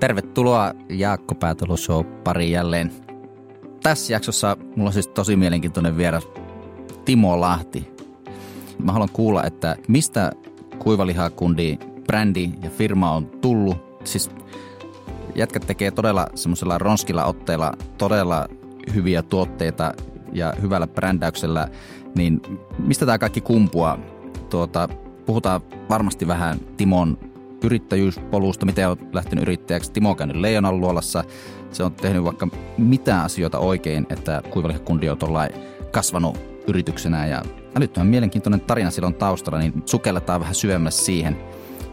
Tervetuloa Jaakko Päätalo Show pari jälleen. Tässä jaksossa mulla on siis tosi mielenkiintoinen vieras Timo Lahti. Mä haluan kuulla, että mistä kuivalihakundi, brändi ja firma on tullut. Siis jätkät tekee todella semmoisella ronskilla otteella todella hyviä tuotteita ja hyvällä brändäyksellä, niin mistä tämä kaikki kumpua? Tuota, puhutaan varmasti vähän Timon yrittäjyyspolusta, miten on lähtenyt yrittäjäksi. Timo on Leijonan luolassa. Se on tehnyt vaikka mitä asioita oikein, että kuivalihakundi on kasvanut yrityksenä ja älyttömän mielenkiintoinen tarina silloin taustalla, niin sukelletaan vähän syvemmälle siihen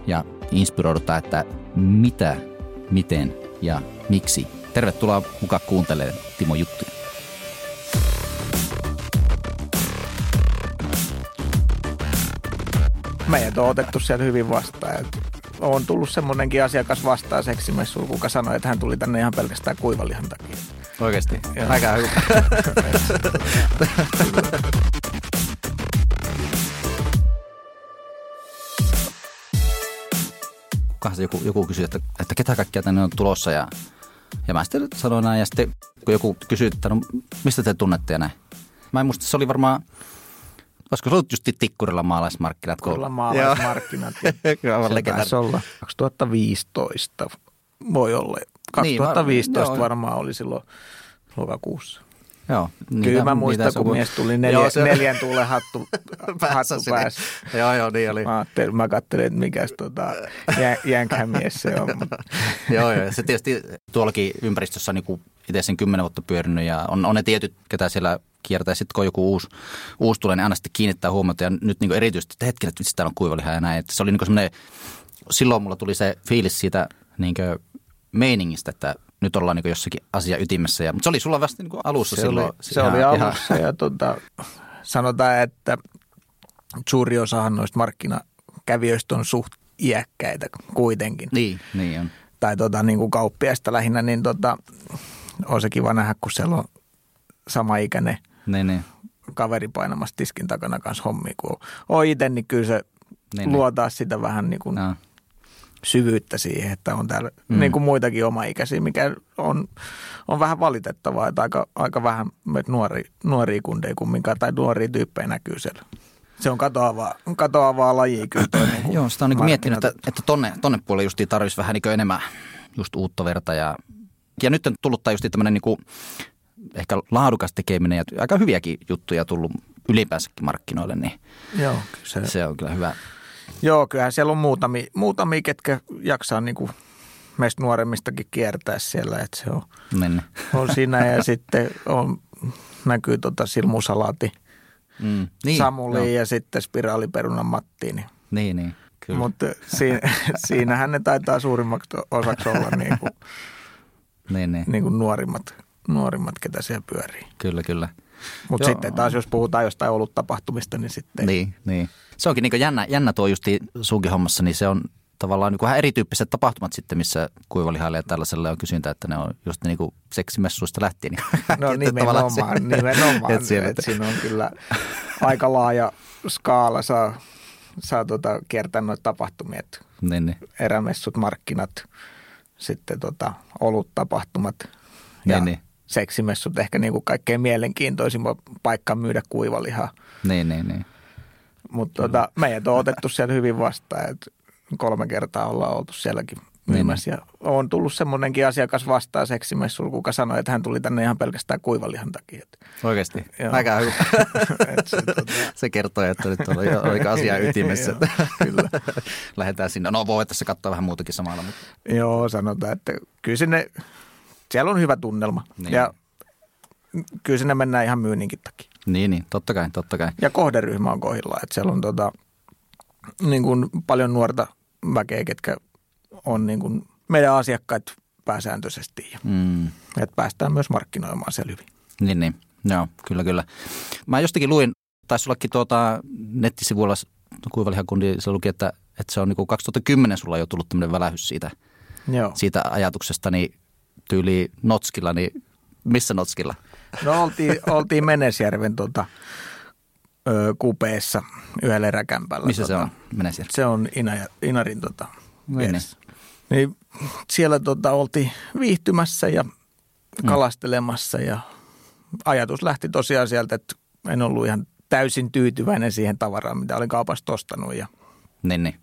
ja inspiroidutaan, että mitä, miten ja miksi. Tervetuloa mukaan kuuntelemaan Timo juttuja. Meidät on otettu siellä hyvin vastaan. On tullut semmoinenkin asiakas vastaan seksimessuun, kuka sanoi, että hän tuli tänne ihan pelkästään kuivalihan takia. Oikeasti? Aika hyvä. Kukahan joku, joku kysyi, että, että ketä kaikkia tänne on tulossa ja, ja mä sitten sanoin näin ja sitten kun joku kysyi, että no, mistä te tunnette ja näin. Mä en muista, se oli varmaan Olisiko se ollut just Tikkurilla maalaismarkkinat? Tikkurilla maalaismarkkinat. se taisi olla 2015 voi olla. 2015 niin, var- varmaan oli silloin lokakuussa. Joo, niitä, Kyllä mä muistan, kun mies tuli neljä, joo, se... neljän tuulen hattu. Hattu päässä. joo, joo, niin oli. Mä, mä katselin, että mikäs tota, jä, mies se on. joo, joo. Se tietysti tuollakin ympäristössä on niin itse sen kymmenen vuotta pyörinyt ja on, on ne tietyt, ketä siellä kiertää. Sitten kun joku uusi, uusi tulee, niin aina sitten kiinnittää huomiota. Ja nyt niin erityisesti, että hetken, että täällä on kuivaliha ja näin. Että se oli niin semmoinen, silloin mulla tuli se fiilis siitä niin meiningistä, että nyt ollaan niin jossakin asia ytimessä. Ja, mutta se oli sulla vasta niin alussa se silloin. Oli, se ihan, oli alussa ihan... ja tuota, sanotaan, että suuri osa noista markkinakävijöistä on suht iäkkäitä kuitenkin. Niin, niin on. Tai tota, niin kuin kauppiaista lähinnä, niin tota, on se kiva nähdä, kun siellä on sama ikäinen niin, niin. kaveri painamassa tiskin takana kanssa hommia. Kun on itse, niin kyllä se niin, luotaa niin. sitä vähän niin kuin no syvyyttä siihen, että on täällä mm. niin kuin muitakin omaikäisiä, mikä on, on vähän valitettavaa, että aika, aika vähän nuori, nuoria kundeja kumminkaan tai nuoria tyyppejä näkyy siellä. Se on katoavaa, katoavaa lajia kyllä. Toi, niin Joo, sitä on niin miettinyt, että, että tonne, tonne puolelle justiin tarvitsisi vähän niin enemmän just uutta verta. Ja, ja nyt on tullut tämä just tämmöinen niin ehkä laadukas tekeminen ja aika hyviäkin juttuja tullut ylipäänsäkin markkinoille, niin Joo, se, se on kyllä hyvä, Joo, kyllähän siellä on muutamia, muutamia ketkä jaksaa niin kuin meistä nuoremmistakin kiertää siellä, että se on, Menne. on siinä ja sitten on, näkyy tota silmusalaati mm, niin, Samuli no. ja sitten spiraaliperunan Mattiin. Niin, niin, niin kyllä. Mutta siinä, siinähän ne taitaa suurimmaksi osaksi olla niin kuin, niin, niin. Niin kuin nuorimmat, nuorimmat, ketä siellä pyörii. Kyllä, kyllä. Mutta sitten taas, jos puhutaan jostain ollut tapahtumista, niin sitten... Niin, niin. Se onkin niin jännä, jännä tuo justi sunkin hommassa, niin se on tavallaan niin vähän erityyppiset tapahtumat sitten, missä kuivalihalle ja tällaiselle on kysyntä, että ne on just niin kuin seksimessuista lähtien. Niin no nimenomaan, se, nimenomaan. Et siellä, et siinä on kyllä aika laaja skaala, saa, saa tota, kiertää noita tapahtumia. Niin, niin. Erämessut, markkinat, sitten tota, olut tapahtumat ja niin, niin seksimessut ehkä niin kuin kaikkein mielenkiintoisimman paikka myydä kuivalihaa. Niin, niin, niin. Mutta tota, meidät on otettu siellä hyvin vastaan, että kolme kertaa ollaan oltu sielläkin myymässä. Niin. Ja on tullut semmoinenkin asiakas vastaan seksimessulla, kuka sanoi, että hän tuli tänne ihan pelkästään kuivalihan takia. Oikeasti? Aika hyvä. se, tota... se kertoo, että nyt on oikea asia ytimessä. Kyllä. Lähdetään sinne. No voi tässä katsoa vähän muutakin samalla. Mutta... Joo, sanotaan, että kyllä sinne siellä on hyvä tunnelma. Niin. Ja kyllä sinne mennään ihan myynninkin takia. Niin, niin, totta kai, totta kai. Ja kohderyhmä on kohdillaan, että siellä on tota, niin kuin paljon nuorta väkeä, ketkä on niin kuin meidän asiakkaat pääsääntöisesti. Mm. Että päästään myös markkinoimaan siellä hyvin. Niin, niin. Joo, kyllä, kyllä. Mä jostakin luin, taisi ollakin tuota nettisivuilla kuivalihakundi, se luki, että, että se on niin kuin 2010 sulla jo tullut tämmöinen välähys siitä, Joo. siitä ajatuksesta, niin tyyli Notskilla, niin missä Notskilla? No oltiin, oltiin Menesjärven tuota, ö, kupeessa yhdellä eräkämpällä. Missä tota, se on Menesjärven? Se on Ina, Inarin tota, niin, niin. Niin siellä tota, oltiin viihtymässä ja mm. kalastelemassa ja ajatus lähti tosiaan sieltä, että en ollut ihan täysin tyytyväinen siihen tavaraan, mitä olin kaupasta ostanut. Ja niin, niin.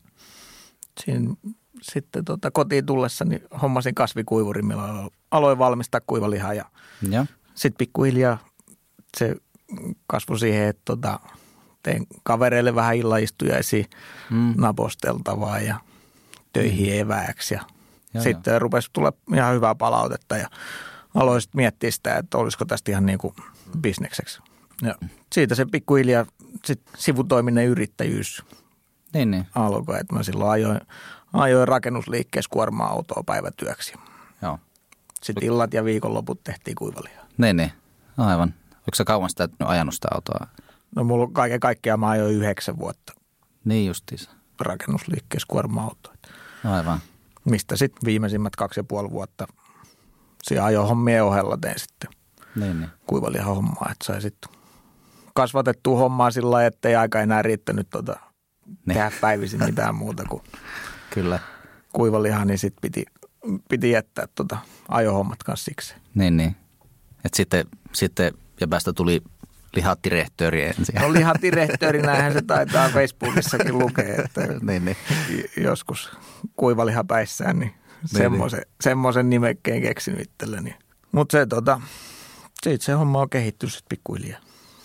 Siinä sitten tota, kotiin tullessa niin hommasin kasvikuivurin, millä aloin valmistaa kuivalihaa ja, ja. sitten pikkuhiljaa se kasvoi siihen, että tota, tein kavereille vähän illaistujaisia mm. naposteltavaa ja töihin mm. evääksi. Ja, ja sitten jo. rupesi tulla ihan hyvää palautetta ja aloin sitten miettiä sitä, että olisiko tästä ihan niin kuin bisnekseksi. Ja siitä se pikkuhiljaa sit sivutoiminen yrittäjyys niin, niin. alkoi. Että mä silloin ajoin, ajoin rakennusliikkeessä kuorma-autoa päivätyöksi. Joo. Sitten illat ja viikonloput tehtiin kuivalihaa. Niin, niin. Aivan. Onko sä kauan sitä ajanut sitä autoa? No mulla kaiken kaikkiaan mä ajoin yhdeksän vuotta. Niin justiinsa. Rakennusliikkeessä kuorma-autoa. Aivan. Mistä sitten viimeisimmät kaksi ja puoli vuotta siinä ajohommien ohella tein sitten niin, niin. kuivalihan hommaa, että sai sitten kasvatettua hommaa sillä lailla, että ei aika enää riittänyt tuota, niin. tehdä päivisin mitään muuta kuin Kyllä. kuivalihan, niin sitten piti, piti jättää tuota ajohommat kanssa siksi. Niin, niin. Et sitten, sitten ja päästä tuli lihatirehtööri ensin. No lihatirehtööri, näinhän se taitaa Facebookissakin lukea, että niin, niin. joskus kuivaliha päissään, niin, niin semmoisen, niin. semmoisen nimekkeen keksinyt itselleni. Mutta se tota, siitä se homma on kehittynyt sitten pikkuhiljaa.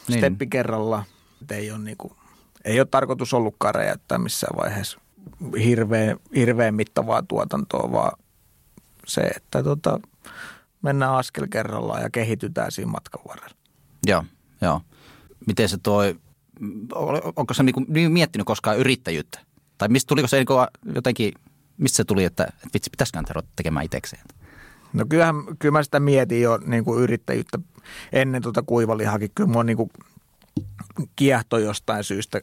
Niin. Steppi kerrallaan. Ei ole, niinku, ei ole tarkoitus ollutkaan räjäyttää missään vaiheessa hirveän, hirveän mittavaa tuotantoa, vaan se, että tota, mennään askel kerrallaan ja kehitytään siinä matkan varrella. Joo, joo. Miten se toi, onko se niinku miettinyt koskaan yrittäjyyttä? Tai mistä tuliko se niinku jotenkin, mistä se tuli, että, että vitsi, pitäisikö ruveta tekemään itsekseen? No kyllähän, kyllä mä sitä mietin jo niin kuin yrittäjyyttä ennen tuota kuivalihakin. Kyllä mua niin kuin kiehto jostain syystä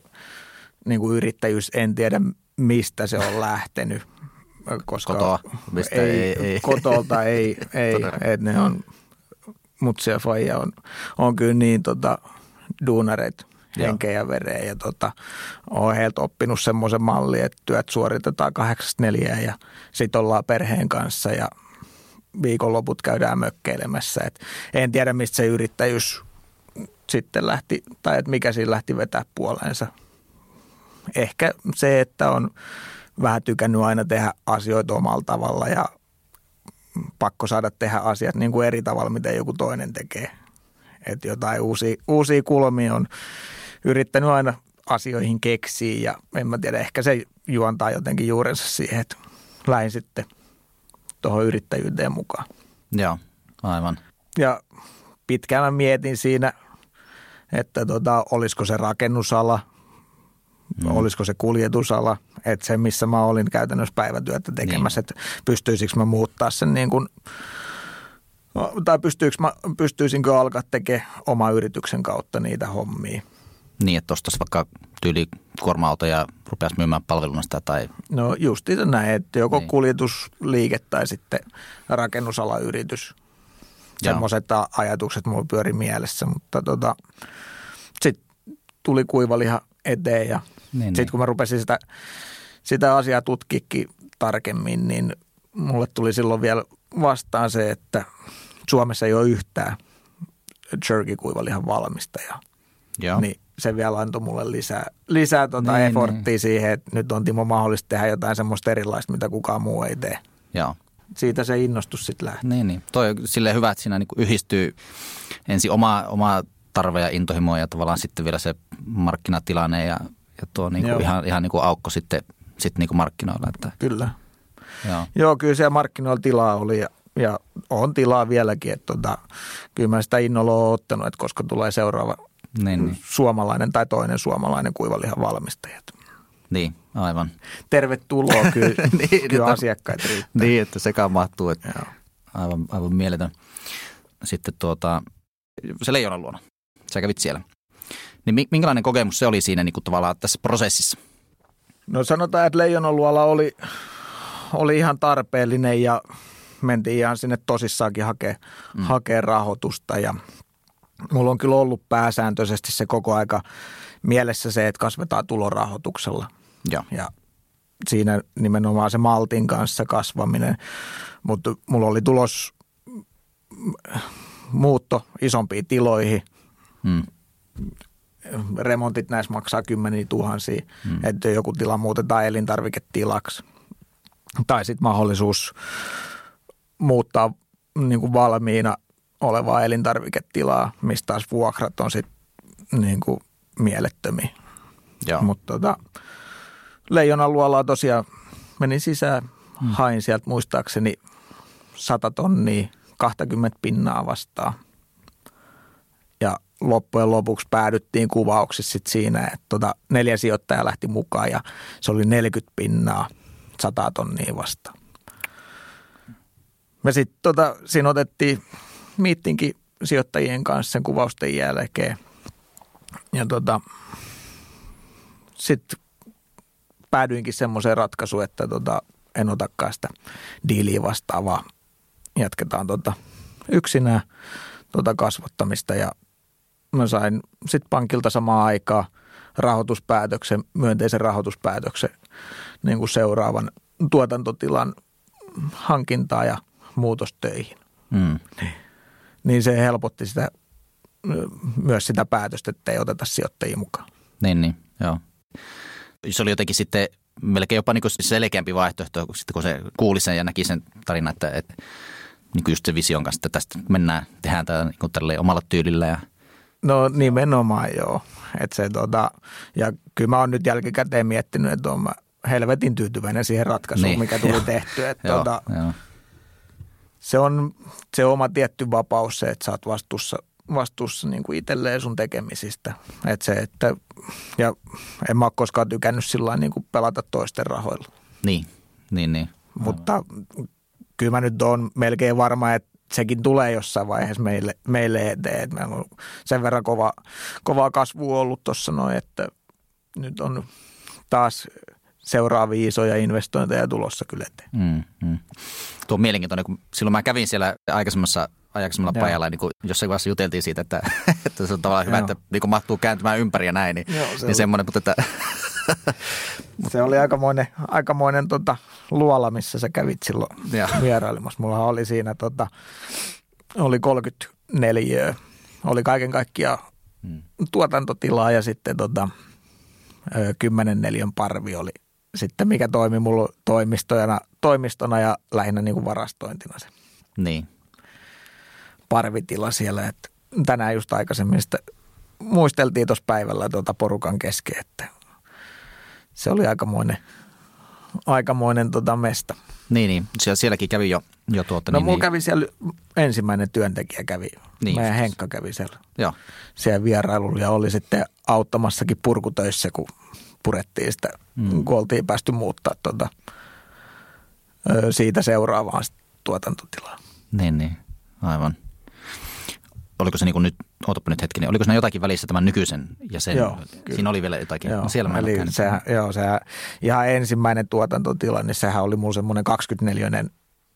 niin kuin yrittäjyys. En tiedä, mistä se on lähtenyt. Koska Kotoa? Mistä ei, ei, ei. Kotolta ei, ei että ne on, mutsi ja faija on, on kyllä niin tota, duunareita henkeä ja vereä. Ja tota, olen heiltä oppinut semmoisen mallin, että työt suoritetaan kahdeksasta neljään ja sitten ollaan perheen kanssa ja – viikonloput käydään mökkeilemässä. Et en tiedä, mistä se yrittäjyys sitten lähti, tai että mikä siinä lähti vetää puoleensa. Ehkä se, että on vähän tykännyt aina tehdä asioita omalla tavalla ja pakko saada tehdä asiat niin kuin eri tavalla, miten joku toinen tekee. Että jotain uusia, uusia kulmia on yrittänyt aina asioihin keksiä ja en mä tiedä, ehkä se juontaa jotenkin juurensa siihen, että lähin sitten – tuohon yrittäjyyteen mukaan. Joo, aivan. Ja pitkään mä mietin siinä, että tota, olisiko se rakennusala, mm. olisiko se kuljetusala, että se missä mä olin käytännössä päivätyötä tekemässä, niin. että pystyisikö mä muuttaa sen niin kuin, tai mä, pystyisinkö alkaa tekemään oma yrityksen kautta niitä hommia. Niin, että ostaisi vaikka tyyli kuorma-auto ja rupeaisi myymään palveluna sitä tai... No just näin, että joko niin. kuljetusliike tai sitten rakennusalayritys. Semmoiset ajatukset mulla pyöri mielessä, mutta tota, sitten tuli kuivaliha eteen ja niin, sitten niin. kun mä rupesin sitä, sitä asiaa tutkikin tarkemmin, niin mulle tuli silloin vielä vastaan se, että Suomessa ei ole yhtään jerky-kuivalihan valmistajaa. Joo. Niin se vielä antoi mulle lisää, lisää tuota niin, efforttia niin. siihen, että nyt on Timo mahdollista tehdä jotain semmoista erilaista, mitä kukaan muu ei tee. Joo. Siitä se innostus sitten lähtee. Niin, niin. Toi on silleen hyvä, että siinä niinku yhdistyy ensin oma, oma tarve ja intohimo ja tavallaan sitten vielä se markkinatilanne ja, ja tuo niinku ihan, ihan niinku aukko sitten, sitten niinku markkinoilla. Että. Kyllä. Joo. Joo, kyllä siellä markkinoilla tilaa oli ja, ja on tilaa vieläkin. Että tota, kyllä mä sitä innolla olen ottanut, että koska tulee seuraava – niin, niin. suomalainen tai toinen suomalainen kuivalihan valmistaja. Niin, aivan. Tervetuloa, kyllä, niin, kyllä asiakkaita riittää. Niin, että sekä mahtuu, että Joo. aivan, aivan mieletön. Sitten tuota, se leijonan luona, sä kävit siellä. Niin minkälainen kokemus se oli siinä niin kuin tavallaan tässä prosessissa? No sanotaan, että leijonan luola oli, oli ihan tarpeellinen ja mentiin ihan sinne tosissaankin hakea, mm. hakea rahoitusta ja mulla on kyllä ollut pääsääntöisesti se koko aika mielessä se, että kasvetaan tulorahoituksella. Ja, ja siinä nimenomaan se maltin kanssa kasvaminen. Mutta mulla oli tulos muutto isompiin tiloihin. Hmm. Remontit näissä maksaa kymmeniä tuhansia, hmm. että joku tila muutetaan elintarviketilaksi. Tai sitten mahdollisuus muuttaa niin kuin valmiina olevaa elintarviketilaa, mistä taas vuokrat on sitten niin kuin mielettömiä. Mutta tota, Leijonan luolaa tosiaan menin sisään, hmm. hain sieltä muistaakseni 100 tonnia, 20 pinnaa vastaan. Ja loppujen lopuksi päädyttiin kuvauksissa sit siinä, että tota neljä sijoittajaa lähti mukaan ja se oli 40 pinnaa, 100 tonnia vastaan. Me sitten tota, siinä otettiin miittinkin sijoittajien kanssa sen kuvausten jälkeen. Ja tota, sitten päädyinkin semmoiseen ratkaisuun, että tota, en otakaan sitä diiliä vastaan, vaan jatketaan tota yksinään tota kasvattamista. Ja mä sain sitten pankilta samaan aikaan rahoituspäätöksen, myönteisen rahoituspäätöksen niin kuin seuraavan tuotantotilan hankintaa ja muutostöihin. Mm. Niin, niin se helpotti sitä, myös sitä päätöstä, että ei oteta sijoittajia mukaan. Niin, niin, joo se oli jotenkin sitten melkein jopa niin selkeämpi vaihtoehto, sitten kun se kuuli sen ja näki sen tarinan, että, että niin just se vision kanssa, että tästä mennään, tehdään tämä niin omalla tyylillä. Ja... No nimenomaan joo. Et se, tota, ja kyllä mä oon nyt jälkikäteen miettinyt, että on helvetin tyytyväinen siihen ratkaisuun, niin. mikä tuli tehty. Että joo, tota, joo. Se on se oma tietty vapaus se, että sä oot vastuussa – vastuussa niin kuin itselleen sun tekemisistä. Et se, että, ja en mä ole koskaan tykännyt sillä niin kuin pelata toisten rahoilla. Niin, niin, niin. Mutta kyllä mä nyt on melkein varma, että sekin tulee jossain vaiheessa meille, meille eteen. Et meillä on sen verran kova, kovaa kasvua ollut tuossa noin, että nyt on taas seuraavia isoja investointeja tulossa kyllä eteen. Mm, mm. Tuo on mielenkiintoinen, kun silloin mä kävin siellä aikaisemmassa ajaksemmalla pajalla, niin kuin jossain vaiheessa juteltiin siitä, että, että se on tavallaan hyvä, Joo. että niin kuin mahtuu kääntymään ympäri ja näin, niin, Joo, se niin semmoinen, mutta että... se oli aikamoinen, aikamoinen tota, luola, missä sä kävit silloin Joo. vierailemassa. Mulla oli siinä, tota, oli 34, oli kaiken kaikkiaan hmm. tuotantotilaa ja sitten tota, 10 neliön parvi oli sitten, mikä toimi mulla toimistona, toimistona ja lähinnä niin kuin varastointina se. Niin parvitila siellä. Että tänään just aikaisemmin sitä muisteltiin tuossa päivällä tuota porukan kesken, että se oli aikamoinen, aikamoinen tota mesta. Niin, niin. Siellä, sielläkin kävi jo, jo tuota, No niin, mulla niin. kävi siellä, ensimmäinen työntekijä kävi, niin, meidän Henkka kävi siellä, Joo. siellä vierailulla ja oli sitten auttamassakin purkutöissä, kun purettiin sitä, mm. kun oltiin päästy muuttaa tuota, siitä seuraavaan tuotantotilaan. Niin, niin, aivan oliko se niin kuin nyt, ootapa nyt hetki, niin oliko siinä jotakin välissä tämän nykyisen ja sen, joo, siinä oli vielä jotakin, joo, siellä mä eli sehän, joo, sehän, ihan ensimmäinen tuotantotila, niin sehän oli mulla semmoinen 24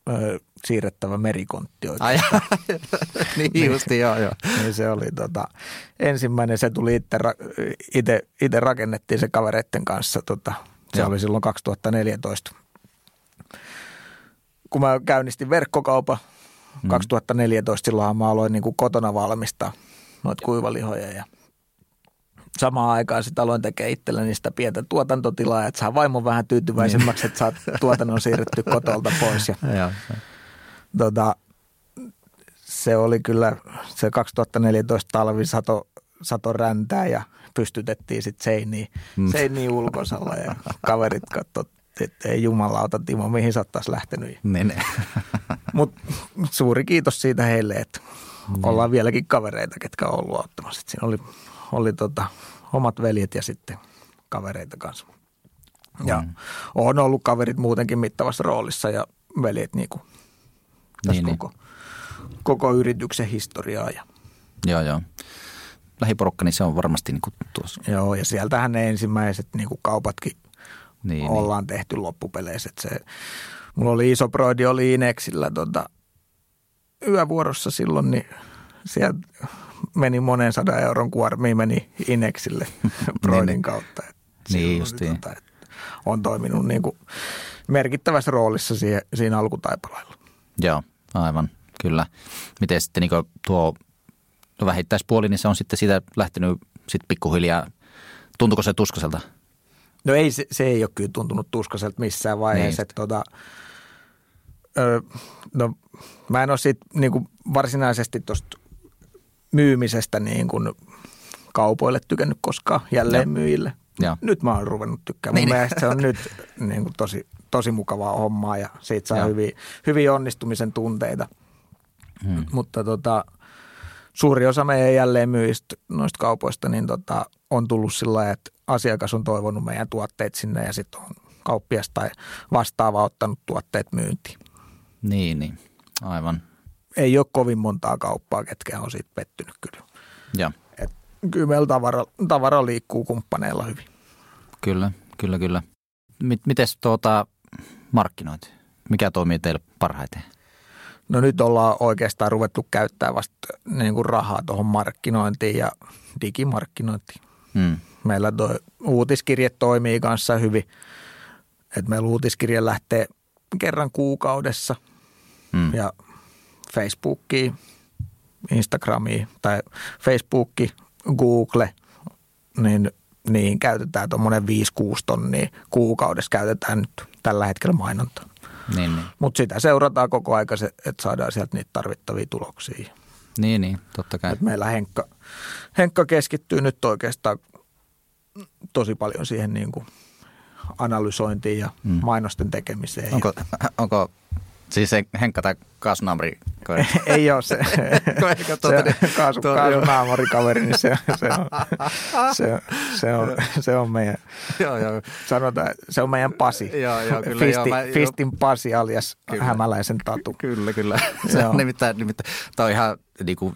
ö, siirrettävä merikontti oikein. Ai, niin, niin justi, joo, joo. Niin se oli tota, ensimmäinen, se tuli itse, itse, itse rakennettiin se kavereiden kanssa, tota, se joo. oli silloin 2014. Kun mä käynnistin verkkokaupan, 2014 silloin mä aloin niin kuin kotona valmistaa noita kuivalihoja ja samaan aikaan sitten aloin tekemään itselleni sitä pientä tuotantotilaa, että saa vaimon vähän tyytyväisemmäksi, että saat tuotannon siirretty kotolta pois. Ja, tota, se oli kyllä se 2014 talvi sato, sato räntää ja pystytettiin sitten seiniin, mm. seiniin ulkosalla ja kaverit katsoivat että ei jumalauta Timo, mihin sä oot lähtenyt. Mene. Mutta suuri kiitos siitä heille, että niin. ollaan vieläkin kavereita, ketkä on ollut auttamassa. Siinä oli, oli tota, omat veljet ja sitten kavereita kanssa. Ja mm. on ollut kaverit muutenkin mittavassa roolissa ja veljet niin kuin tässä niin, koko, niin. koko yrityksen historiaa. Ja. Joo, joo. Lähiporukka, niin se on varmasti niin kuin tuossa. Joo, ja sieltähän ne ensimmäiset niin kuin kaupatkin niin, niin. ollaan niin. tehty loppupeleissä. Että se, mulla oli iso broidi, oli Ineksillä tota, yövuorossa silloin, niin sieltä meni monen sadan euron kuormiin, meni Ineksille broidin niin, niin. kautta. Et niin justiin. Tota, on toiminut niin kuin merkittävässä roolissa siihen, siinä alkutaipaleella. Joo, aivan, kyllä. Miten sitten niin tuo vähittäispuoli, niin se on sitten siitä lähtenyt sitten pikkuhiljaa. Tuntuuko se tuskaselta? No ei, se, se ei ole kyllä tuntunut tuskaselta missään vaiheessa. Niin. Tota, ö, no mä en ole siitä niin kuin varsinaisesti tuosta myymisestä niin kuin kaupoille tykännyt koskaan jälleen myyjille. Ja. Nyt mä oon ruvennut tykkäämään. Niin. Mun mielestä se on nyt niin kuin tosi, tosi mukavaa hommaa ja siitä saa hyvin, hyvin onnistumisen tunteita. Hmm. Mutta tota, suuri osa meidän jälleen myyjistä noista kaupoista niin tota, on tullut sillä että asiakas on toivonut meidän tuotteet sinne ja sitten on kauppias tai vastaava ottanut tuotteet myyntiin. Niin, niin. Aivan. Ei ole kovin montaa kauppaa, ketkä on siitä pettynyt kyllä. Ja. Et kyllä meillä tavara, tavara liikkuu kumppaneilla hyvin. Kyllä, kyllä, kyllä. Miten tuota markkinointi? Mikä toimii teille parhaiten? No nyt ollaan oikeastaan ruvettu käyttää vasta niin kuin rahaa tuohon markkinointiin ja digimarkkinointiin. Hmm. Meillä tuo uutiskirje toimii kanssa hyvin. Et meillä uutiskirje lähtee kerran kuukaudessa hmm. ja Facebookiin, Instagramiin tai Facebooki, Google, niin niin käytetään tuommoinen 5-6 tonnia kuukaudessa käytetään nyt tällä hetkellä mainontaa. Niin, niin. Mutta sitä seurataan koko aika, että saadaan sieltä niitä tarvittavia tuloksia. Niin, niin, totta kai. Et meillä Henkka, Henkka keskittyy nyt oikeastaan tosi paljon siihen niin kuin analysointiin ja mm. mainosten tekemiseen. Onko, onko Siis se Henkka tai kaasunaamari Ei ole se. se niin, kaasu, kaasunaamari niin se, se, on, se, se, on, se on meidän, joo, joo. sanotaan, se on meidän Pasi. Joo, joo, kyllä. Fisti, joo, mä, Fistin Pasi alias kyllä. Hämäläisen Tatu. Kyllä, kyllä. Se on. nimittäin, nimittäin, tämä on ihan niin kuin,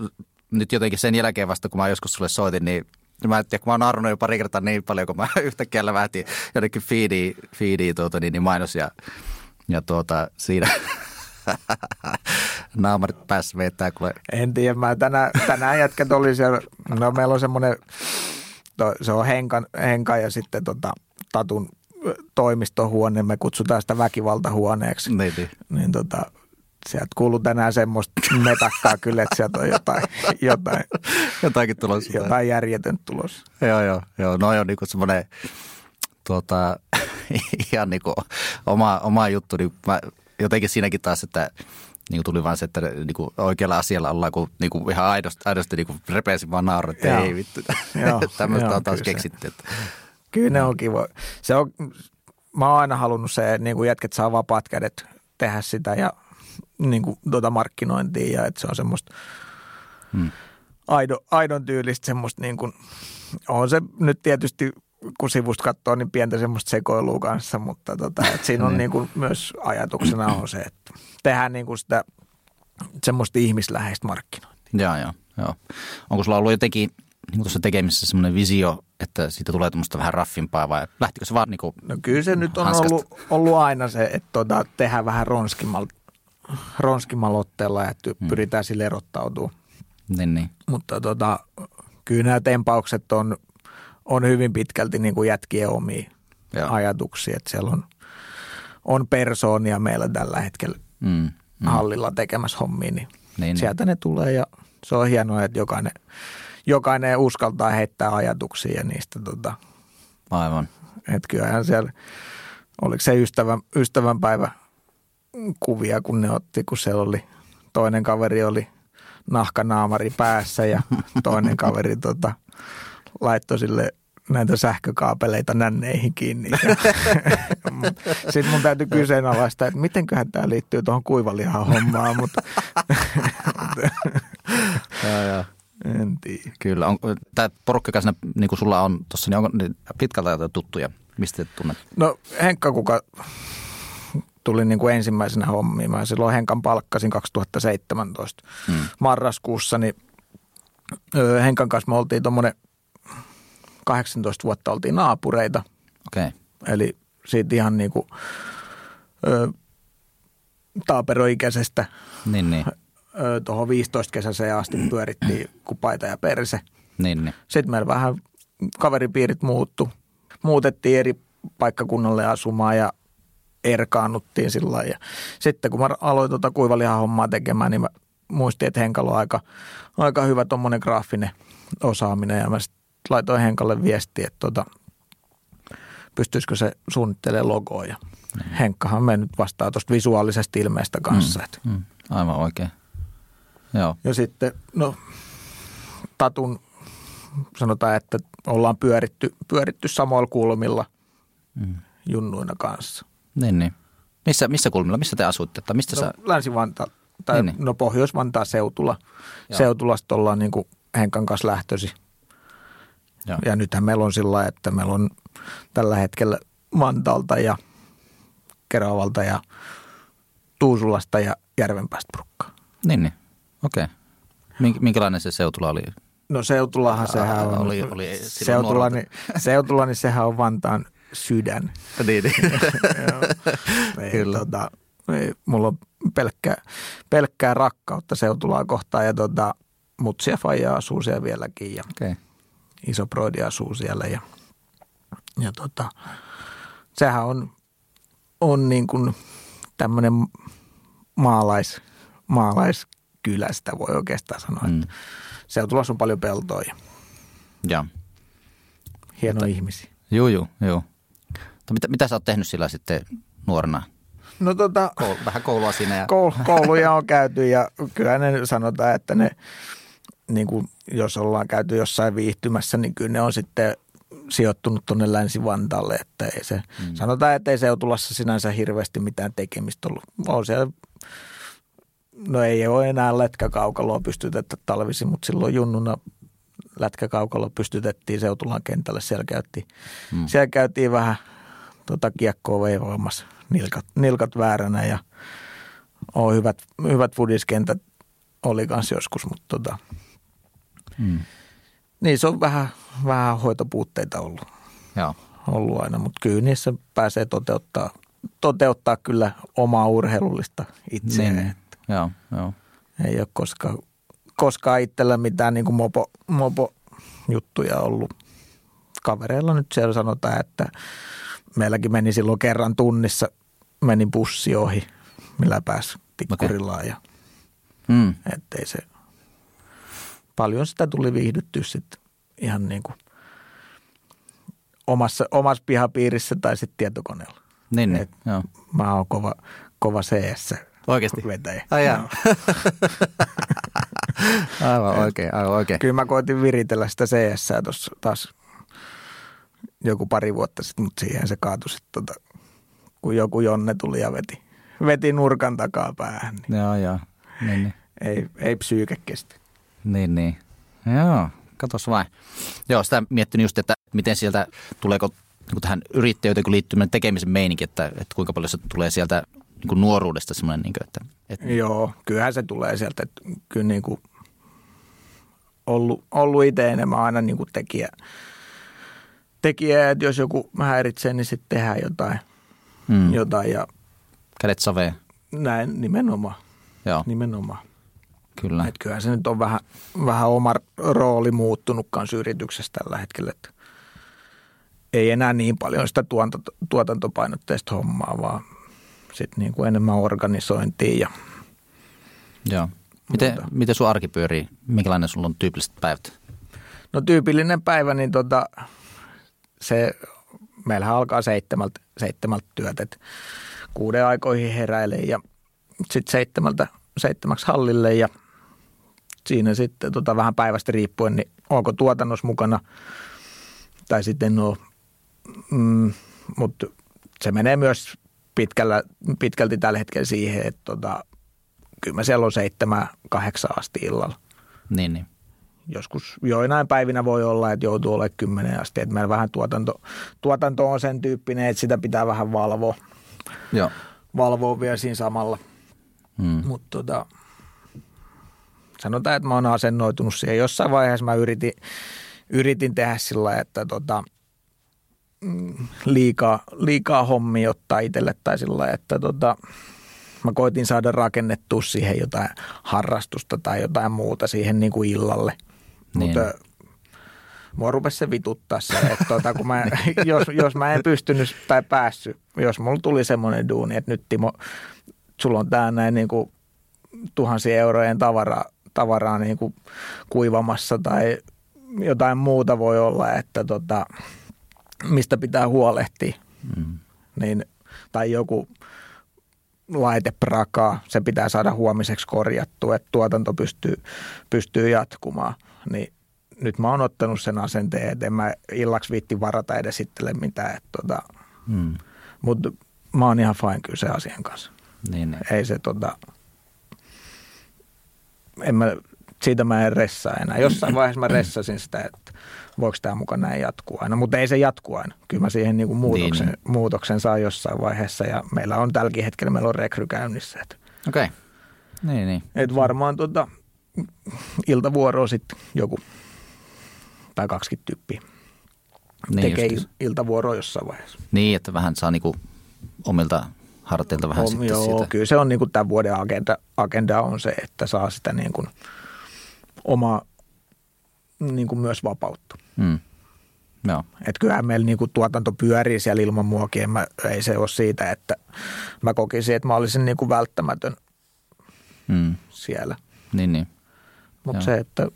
nyt jotenkin sen jälkeen vasta, kun mä joskus sulle soitin, niin Mä en tiedä, kun mä oon arvonnut jo pari kertaa niin paljon, kun mä yhtäkkiä lävähtin jotenkin feediin, feediin tuota, niin, niin mainos ja ja tuota, siinä naamarit päässä vetää kuule. En tiedä, mä tänään, tänään jätkät oli siellä, no meillä on semmoinen, se on Henkan, Henka ja sitten tota, Tatun toimistohuone, me kutsutaan sitä väkivaltahuoneeksi. Niin, niin. niin tota, sieltä kuuluu tänään semmoista metakkaa kyllä, että sieltä on jotain, jotain, Jotakin tulossa. Jotain järjetöntä tulossa. Joo, joo, joo. No on niinku semmoinen tuota, ihan niin kuin oma, oma juttu. Niin mä jotenkin siinäkin taas, että niin kuin tuli vaan se, että niin kuin oikealla asialla ollaan, kun niin kuin ihan aidosti, aidosti niin kuin repesin vaan naurat, että ei vittu. Tämmöistä on taas keksitty. Että. Kyllä ne on kiva. Se on, mä oon aina halunnut se, että niin kuin jätket saa vapaat kädet tehdä sitä ja niin kuin tuota markkinointia ja että se on semmoista hmm. aido, aidon tyylistä semmoista niin kuin, on se nyt tietysti kun sivusta katsoo, niin pientä semmoista sekoilua kanssa, mutta tota, et siinä on niin. kuin myös ajatuksena on se, että tehdään niin kuin sitä semmoista ihmisläheistä markkinointia. Joo, joo, joo. Onko sulla ollut jotenkin niin tuossa tekemisessä semmoinen visio, että siitä tulee tämmöistä vähän raffimpaa vai lähtikö se vaan niin kuin No kyllä se nyt on ollut, ollut, aina se, että tota, tehdään vähän ronskimalla, ronskimalla otteella ja hmm. pyritään sille erottautumaan. Niin, niin. Mutta tota, kyllä nämä tempaukset on on hyvin pitkälti niin kuin jätkien omia Joo. ajatuksia. Että siellä on, on persoonia meillä tällä hetkellä mm, mm. hallilla tekemässä hommia, niin, niin sieltä niin. ne tulee ja se on hienoa, että jokainen, jokainen uskaltaa heittää ajatuksia ja niistä tota, Aivan. Että kyllähän siellä, oliko se ystävän, ystävänpäivä kuvia, kun ne otti, kun siellä oli, toinen kaveri oli nahkanaamari päässä ja toinen kaveri tota, laittoi sille näitä sähkökaapeleita nänneihin kiinni. Sitten mun täytyy kyseenalaistaa, että mitenköhän tämä liittyy tuohon kuivalihan hommaan, mutta ja, ja. en tiedä. Kyllä, on, tämä porukka, joka niin kuin sulla on tuossa, niin onko pitkältä tuttuja? Mistä te tunnet? No Henkka, kuka tuli niin kuin ensimmäisenä hommiin. Mä silloin Henkan palkkasin 2017 hmm. marraskuussa, niin Henkan kanssa me oltiin tuommoinen – 18 vuotta oltiin naapureita. Okay. Eli siitä ihan niin kuin, ö, taaperoikäisestä niin, niin. tuohon 15 kesäseen asti pyörittiin kupaita ja perse. Niin, niin. Sitten meillä vähän kaveripiirit muuttu. Muutettiin eri paikkakunnalle asumaan ja erkaannuttiin sillä ja sitten kun mä aloin tuota kuivalihan hommaa tekemään, niin mä muistin, että Henkalo on aika, aika hyvä tuommoinen graafinen osaaminen ja mä laitoin Henkalle viestiä, että tuota, pystyisikö se suunnittelemaan logoa ja mm. Henkkahan me nyt vastaa tuosta visuaalisesta ilmeestä kanssa. Mm, mm, aivan oikein. Joo. Ja sitten, no Tatun sanotaan, että ollaan pyöritty, pyöritty samoilla kulmilla mm. junnuina kanssa. Niin, niin. Missä, missä kulmilla? Missä te asutte? Tai mistä no, sä... Länsi-Vantaa, tai niin, niin. no Pohjois-Vantaa seutula. Joo. Seutulasta ollaan niin kuin Henkan kanssa lähtösi. Joo. Ja nythän meillä on sillä että meillä on tällä hetkellä Vantaalta ja Keravalta ja Tuusulasta ja Järvenpäästä porukkaa. Niin, niin. Okei. Okay. Minkälainen se seutula oli? No seutulahan sehän on. Oli, oli seutula, niin, seutula, niin sehän on Vantaan sydän. niin, niin. Kyllä. Tota, mulla on pelkkää, pelkkää rakkautta seutulaa kohtaan ja tota, mutsi ja faija asuu siellä vieläkin ja okay. Iso broidi asuu siellä ja, ja tota, sehän on, on niin kuin tämmöinen maalais, maalaiskylästä voi oikeastaan sanoa, mm. että Seutulassa on paljon peltoja. Ja. Hienoja ihmisiä. Joo, joo, joo. Mitä, mitä sä oot tehnyt sillä sitten nuorena? No tota, Koul, vähän koulua siinä. Ja... Koul, kouluja on käyty ja kyllä ne sanotaan, että ne, niin kuin jos ollaan käyty jossain viihtymässä, niin kyllä ne on sitten sijoittunut tuonne Länsi-Vantaalle, että ei se, mm. sanotaan, että ei Seutulassa sinänsä hirveästi mitään tekemistä ollut. On siellä, no ei ole enää lätkäkaukaloa pystytettä talvisi, mutta silloin junnuna lätkäkaukalo pystytettiin Seutulan kentälle. Siellä käytiin, mm. siellä käytiin vähän tota kiekkoa veivaamassa nilkat, nilkat vääränä ja on hyvät, hyvät fudiskentät oli kanssa joskus, mutta tota, mm. niin se on vähän, vähän hoitopuutteita ollut, Joo. ollut aina, mutta kyllä niissä pääsee toteuttaa, toteuttaa kyllä omaa urheilullista itseään. Niin. Joo, joo. Ei ole koskaan, koskaan itsellä mitään niin kuin mopo, mopo juttuja ollut. Kavereilla nyt siellä sanotaan, että meilläkin meni silloin kerran tunnissa, meni bussi ohi, millä pääsi tikkurillaan. Okay. Ja, mm. ettei se, paljon sitä tuli viihdyttyä sitten ihan niin kuin omassa, omassa pihapiirissä tai sitten tietokoneella. Niin, niin joo. Mä oon kova, kova CS Oikeasti? Vetäjä. Ai no. aivan oikein, aivan oikein. Kyllä mä koitin viritellä sitä CS tuossa taas joku pari vuotta sitten, mutta siihen se kaatui sitten, tota, kun joku Jonne tuli ja veti, veti nurkan takaa päähän. Niin joo, joo. Niin, niin. Ei, ei psyyke kestä. Niin, niin. Joo, katos vain. Joo, sitä miettinyt just, että miten sieltä, tuleeko niin tähän yrittäjyyteen liittyminen tekemisen meininki, että, että kuinka paljon se tulee sieltä niin kuin nuoruudesta semmoinen, niin kuin, että, että... Joo, kyllähän se tulee sieltä, että kyllä niin kuin ollut, ollut itse enemmän aina niin kuin tekijä, tekijä, että jos joku häiritsee, niin sitten tehdään jotain. Mm. jotain ja Kädet savee. Näin, nimenomaan. Joo. Nimenomaan. Kyllä. Että kyllähän se nyt on vähän, vähän oma rooli muuttunut kanssa yrityksessä tällä hetkellä, että ei enää niin paljon sitä tuotanto, tuotantopainotteista hommaa, vaan sitten niin kuin enemmän organisointia. Ja Joo. Miten, miten sun arki pyörii? Minkälainen sulla on tyypilliset päivät? No tyypillinen päivä, niin tota, se, meillähän alkaa seitsemältä, seitsemältä työt, että kuuden aikoihin heräilee ja sitten seitsemältä, seitsemäksi hallille ja siinä sitten tota, vähän päivästä riippuen, niin onko tuotannos mukana tai sitten no, mm, mutta se menee myös pitkällä, pitkälti tällä hetkellä siihen, että tota, kyllä mä siellä on seitsemän, kahdeksan asti illalla. Niin, niin. Joskus joinain päivinä voi olla, että joutuu olemaan kymmenen asti. Että meillä vähän tuotanto, tuotanto on sen tyyppinen, että sitä pitää vähän valvoa. Joo. Valvoa vielä siinä samalla. Hmm. Mutta tota, sanotaan, että mä oon asennoitunut siihen. Jossain vaiheessa mä yritin, yritin tehdä sillä että tota, liikaa, liikaa hommia ottaa itselle tai sillä että tota, mä koitin saada rakennettua siihen jotain harrastusta tai jotain muuta siihen niin kuin illalle. Niin. Mutta mua rupesi se vituttaa se, että tuota, kun mä, jos, jos mä en pystynyt tai päässyt, jos mulla tuli semmoinen duuni, että nyt Timo, sulla on tää näin niin kuin tuhansien eurojen tavara, tavaraa niin kuin kuivamassa tai jotain muuta voi olla, että tota, mistä pitää huolehtia. Mm. Niin, tai joku laite prakaa, se pitää saada huomiseksi korjattua, että tuotanto pystyy, pystyy jatkumaan. Niin nyt mä oon ottanut sen asenteen, että en mä illaksi viitti varata edes itselle mitään. Että tota, mm. Mutta mä oon ihan fine kyllä se asian kanssa. Niin, niin. Ei se tota, en mä, siitä mä en ressaa enää. Jossain vaiheessa mä ressasin sitä, että voiko tämä mukaan näin jatkuu aina, mutta ei se jatku aina. Kyllä mä siihen niinku muutoksen, niin. muutoksen saa jossain vaiheessa ja meillä on tälläkin hetkellä, meillä on rekry käynnissä. Okei, okay. niin, niin. Et varmaan tota, iltavuoroa sitten joku tai 20 tyyppiä niin tekee just. iltavuoroa jossain vaiheessa. Niin, että vähän saa niinku omilta harteilta vähän on, sitten joo, siitä. kyllä se on niinku tämän vuoden agenda, agenda on se, että saa sitä niinku omaa niinku myös vapautta. Mm. No. Että kyllähän meillä niinku tuotanto pyörii siellä ilman muakin. Mä, ei se ole siitä, että mä kokisin, että mä olisin niinku välttämätön mm. siellä. Niin, niin. Mutta se, että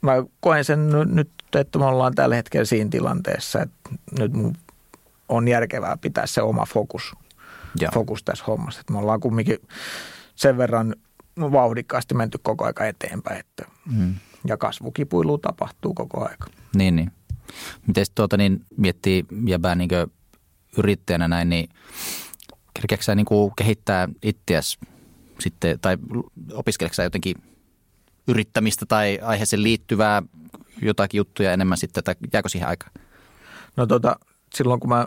mä koen sen nyt, että me ollaan tällä hetkellä siinä tilanteessa, että nyt mun on järkevää pitää se oma fokus, fokus tässä hommassa. Että me ollaan kumminkin sen verran vauhdikkaasti menty koko aika eteenpäin, että mm. ja kasvukipuilu tapahtuu koko aika. Niin, niin. Miten tuota niin miettii jäbää niin yrittäjänä näin, niin kerkeekö niin kehittää itseäsi sitten, tai opiskeleeko jotenkin yrittämistä tai aiheeseen liittyvää jotakin juttuja enemmän sitten, tai jääkö siihen aikaan? No tota, silloin kun mä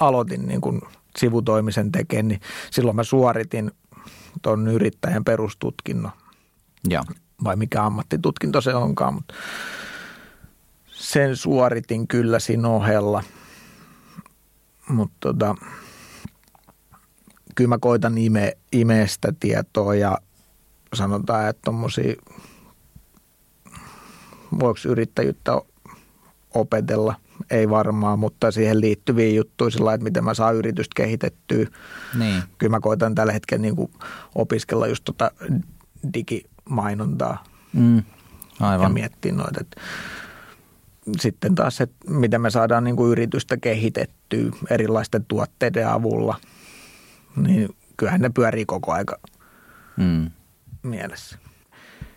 aloitin niin kun sivutoimisen tekemään, niin silloin mä suoritin tuon yrittäjän perustutkinnon. Ja. Vai mikä ammattitutkinto se onkaan, mutta sen suoritin kyllä siinä ohella. Mutta tota, kyllä mä koitan ime, imeestä tietoa ja sanotaan, että tuommoisia, voiko yrittäjyyttä opetella – ei varmaan, mutta siihen liittyviä juttuja sillä että miten mä saan yritystä kehitettyä. Niin. Kyllä mä koitan tällä hetkellä niin kuin opiskella just tota digimainontaa mm. Aivan. ja miettiä noita. Että sitten taas, että miten me saadaan niin kuin yritystä kehitettyä erilaisten tuotteiden avulla, niin kyllähän ne pyörii koko aika mm. mielessä.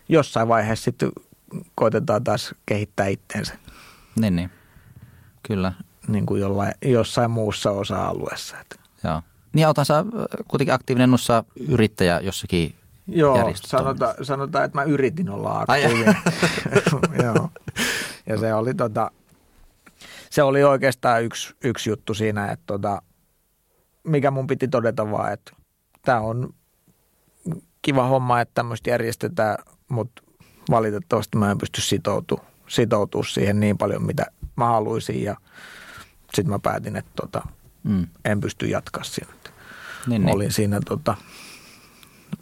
Jossain vaiheessa sitten koitetaan taas kehittää itteensä. Niin, niin. Kyllä. Niin kuin jollain, jossain muussa osa-alueessa. Joo. Niin otan sä kuitenkin aktiivinen nussa yrittäjä jossakin Joo, sanota, sanotaan, että mä yritin olla aktiivinen. Joo. Ja se oli, tota, se oli oikeastaan yksi, yksi juttu siinä, että tota, mikä mun piti todeta vaan, että tämä on kiva homma, että tämmöistä järjestetään, mutta valitettavasti mä en pysty sitoutumaan sitoutua siihen niin paljon, mitä mä haluaisin ja sitten mä päätin, että tota, mm. en pysty jatkaa siinä. Niin, niin. Olin siinä tota,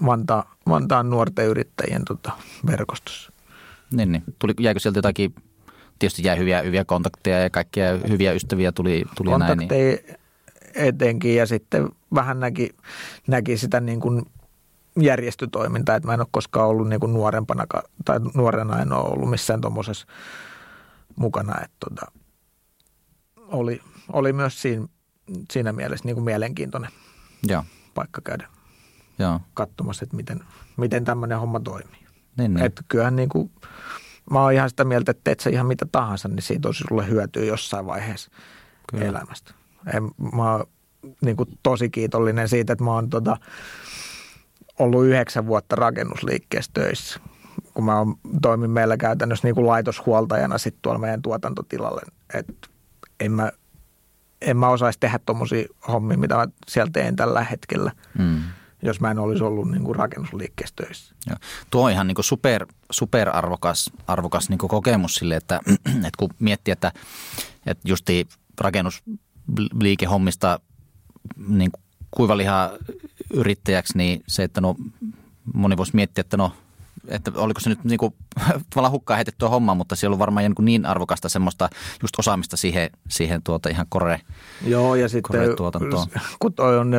Vanta, Vantaan nuorten yrittäjien tota, verkostossa. Niin, niin. Tuli, jäikö sieltä jotakin, tietysti jäi hyviä, hyviä kontakteja ja kaikkia hyviä ystäviä tuli, tuli Kontakteja näin. Niin. etenkin ja sitten vähän näki, näki sitä niin kuin järjestötoimintaa, että mä en ole koskaan ollut niin kuin nuorempana tai nuorena en ole ollut missään tuommoisessa mukana, että tota, oli, oli myös siinä, siinä mielessä niin kuin mielenkiintoinen Joo. paikka käydä Joo. katsomassa, että miten, miten tämmöinen homma toimii. Niin, niin. Että kyllähän niin kuin, mä oon ihan sitä mieltä, että teet sä ihan mitä tahansa, niin siitä olisi sulle hyötyä jossain vaiheessa Kyllä. elämästä. En, mä oon niin kuin tosi kiitollinen siitä, että mä oon tota, ollut yhdeksän vuotta rakennusliikkeessä töissä kun mä toimin meillä käytännössä niin kuin laitoshuoltajana sitten tuolla meidän tuotantotilalle, että en mä, en mä osaisi tehdä tuommoisia hommia, mitä mä siellä teen tällä hetkellä, mm. jos mä en olisi ollut niin kuin rakennusliikkeessä töissä. Joo. Tuo on ihan niin kuin super, super arvokas, arvokas niin kuin kokemus sille, että, että kun miettii, että, että justi rakennusliikehommista niin kuivaliha yrittäjäksi, niin se, että no moni voisi miettiä, että no että oliko se nyt niinku, tavallaan hukkaan heitettyä hommaa, mutta siellä on varmaan niin, niin arvokasta semmoista just osaamista siihen, siihen tuota ihan kore Joo, ja sitten kun toi on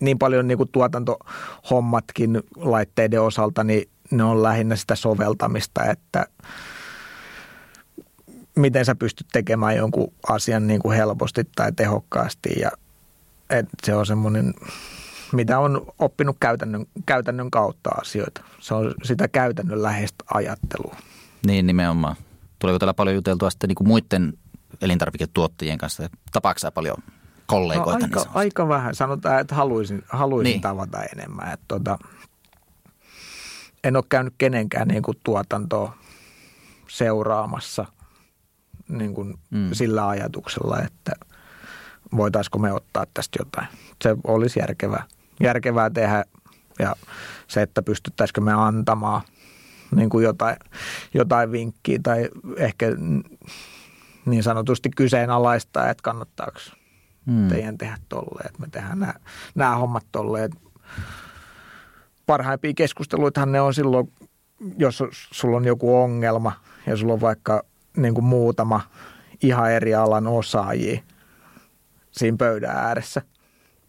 niin paljon niin kuin tuotantohommatkin laitteiden osalta, niin ne on lähinnä sitä soveltamista, että miten sä pystyt tekemään jonkun asian niin kuin helposti tai tehokkaasti ja että se on semmoinen, mitä on oppinut käytännön, käytännön kautta asioita. Se on sitä käytännön läheistä ajattelua. Niin, nimenomaan. Tuleeko täällä paljon juteltua sitten niin kuin muiden elintarviketuottajien kanssa? Tapaako paljon kollegoita? No, aika, aika vähän. Sanotaan, että haluaisin, haluaisin niin. tavata enemmän. Että tota, en ole käynyt kenenkään niin kuin tuotantoa seuraamassa niin kuin mm. sillä ajatuksella, että voitaisiko me ottaa tästä jotain. Se olisi järkevää, järkevää tehdä ja se, että pystyttäisikö me antamaan niin kuin jotain, jotain vinkkiä tai ehkä niin sanotusti kyseenalaistaa, että kannattaako mm. teidän tehdä tolleen, että me tehdään nämä, nämä hommat tolleen. Parhaimpia keskusteluitahan ne on silloin, jos sulla on joku ongelma ja sulla on vaikka niin kuin muutama ihan eri alan osaajia siinä pöydän ääressä.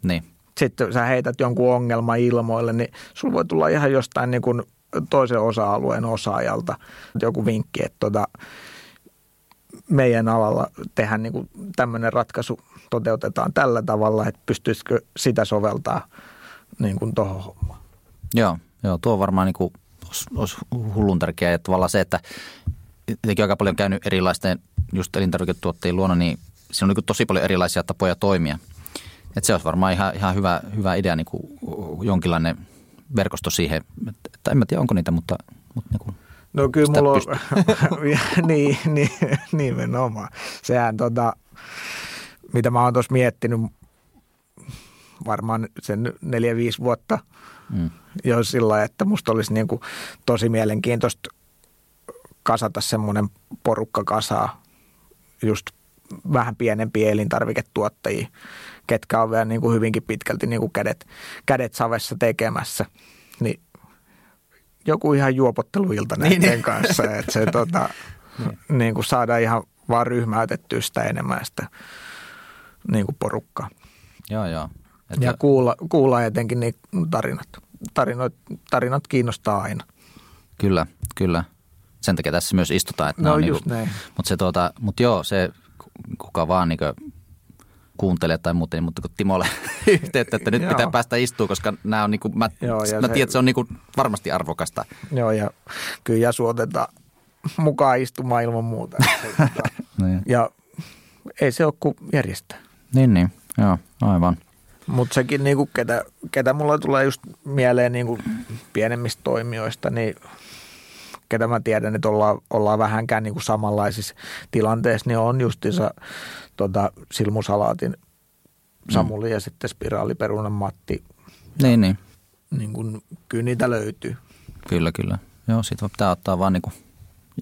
Niin. Sitten sä heität jonkun ongelma ilmoille, niin sulla voi tulla ihan jostain niin kuin toisen osa-alueen osaajalta joku vinkki, että tota, meidän alalla tehdään niin tämmöinen ratkaisu toteutetaan tällä tavalla, että pystyisikö sitä soveltaa niin kuin tuohon hommaan. Joo, joo, tuo on varmaan niin kuin, olisi, hullun tärkeää. Ja tavallaan se, että itsekin aika paljon käynyt erilaisten just elintarviketuottajien luona, niin siinä on niin tosi paljon erilaisia tapoja toimia. Et se olisi varmaan ihan, ihan hyvä, hyvä idea, niin kuin jonkinlainen verkosto siihen. Että en mä tiedä, onko niitä, mutta, mutta niin kuin No kyllä mulla on, niin, niin, nimenomaan. Sehän tota, mitä mä oon tuossa miettinyt varmaan sen neljä, viisi vuotta mm. jo sillä että musta olisi niin kuin tosi mielenkiintoista kasata semmoinen porukka kasaa just vähän pienempiä elintarviketuottajia, ketkä on vielä niin kuin hyvinkin pitkälti niin kuin kädet, kädet savessa tekemässä. Niin joku ihan juopotteluilta näiden niin, niin. kanssa, että se tota, niin. niin kuin saadaan ihan vaan ryhmäytettyä sitä enemmän sitä niin kuin porukkaa. Joo, joo. Että... Ja kuulla, kuulla etenkin niin tarinat. tarinat. Tarinat kiinnostaa aina. Kyllä, kyllä. Sen takia tässä myös istutaan. Että no just niin kuin, Mutta, se, tuota, mutta joo, se kuka vaan niin kuuntelee tai muuten, niin mutta kun Timolle yhteyttä, että nyt pitää päästä istumaan, koska nämä on niin kuin, mä, Joo, mä se, tiedän, että se on niin kuin varmasti arvokasta. Joo, ja kyllä Jasu otetaan mukaan istumaan ilman muuta. niin. Ja ei se ole kuin järjestää. Niin, niin. Joo, aivan. Mutta sekin, niinku, ketä, ketä mulla tulee just mieleen niinku pienemmistä toimijoista, niin ketä mä tiedän, että ollaan, ollaan vähänkään niinku samanlaisissa tilanteissa, niin on justiinsa tota, Silmusalaatin Samuli mm. ja sitten Spiraaliperunan Matti. Niin, niin. niin kun, kyllä niitä löytyy. Kyllä, kyllä. Joo, siitä pitää ottaa vaan niin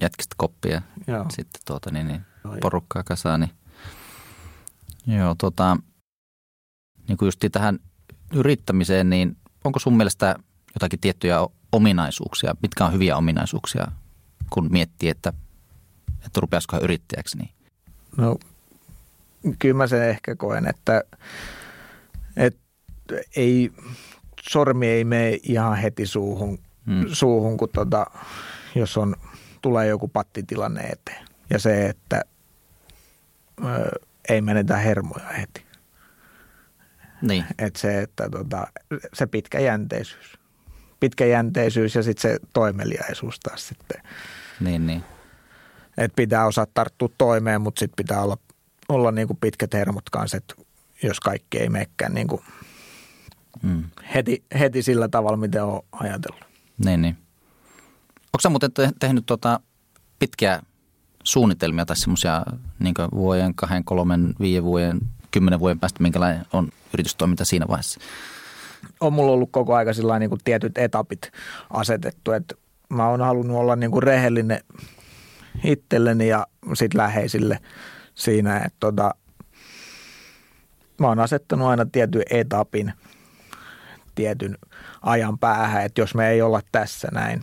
jätkistä koppia ja sitten tuota, niin, niin, porukkaa kasaan. Niin. Joo, tota, niin kuin just tähän yrittämiseen, niin onko sun mielestä jotakin tiettyjä ominaisuuksia? Mitkä on hyviä ominaisuuksia, kun miettii, että, että rupeaisiko yrittäjäksi? Niin? No kyllä mä sen ehkä koen, että, että ei, sormi ei mene ihan heti suuhun, hmm. suuhun kun tota, jos on, tulee joku pattitilanne eteen. Ja se, että ö, ei menetä hermoja heti. Niin. Et se, että tota, se pitkäjänteisyys. Pitkäjänteisyys ja sitten se toimeliaisuus taas sitten. Niin, niin. Et pitää osaa tarttua toimeen, mutta sitten pitää olla, olla niinku pitkät hermot kanssa, että jos kaikki ei menekään niinku mm. heti, heti sillä tavalla, miten on ajatellut. Niin, niin. Onko sä muuten tehnyt tota pitkiä suunnitelmia tai semmoisia niin vuoden, kahden, kolmen, viiden vuoden, kymmenen vuoden päästä, minkälainen on yritystoiminta siinä vaiheessa? On mulla ollut koko aika sillä niin kuin tietyt etapit asetettu, että mä oon halunnut olla niin kuin rehellinen itselleni ja sit läheisille siinä, että tota, mä oon asettanut aina tietyn etapin tietyn ajan päähän, että jos me ei olla tässä näin,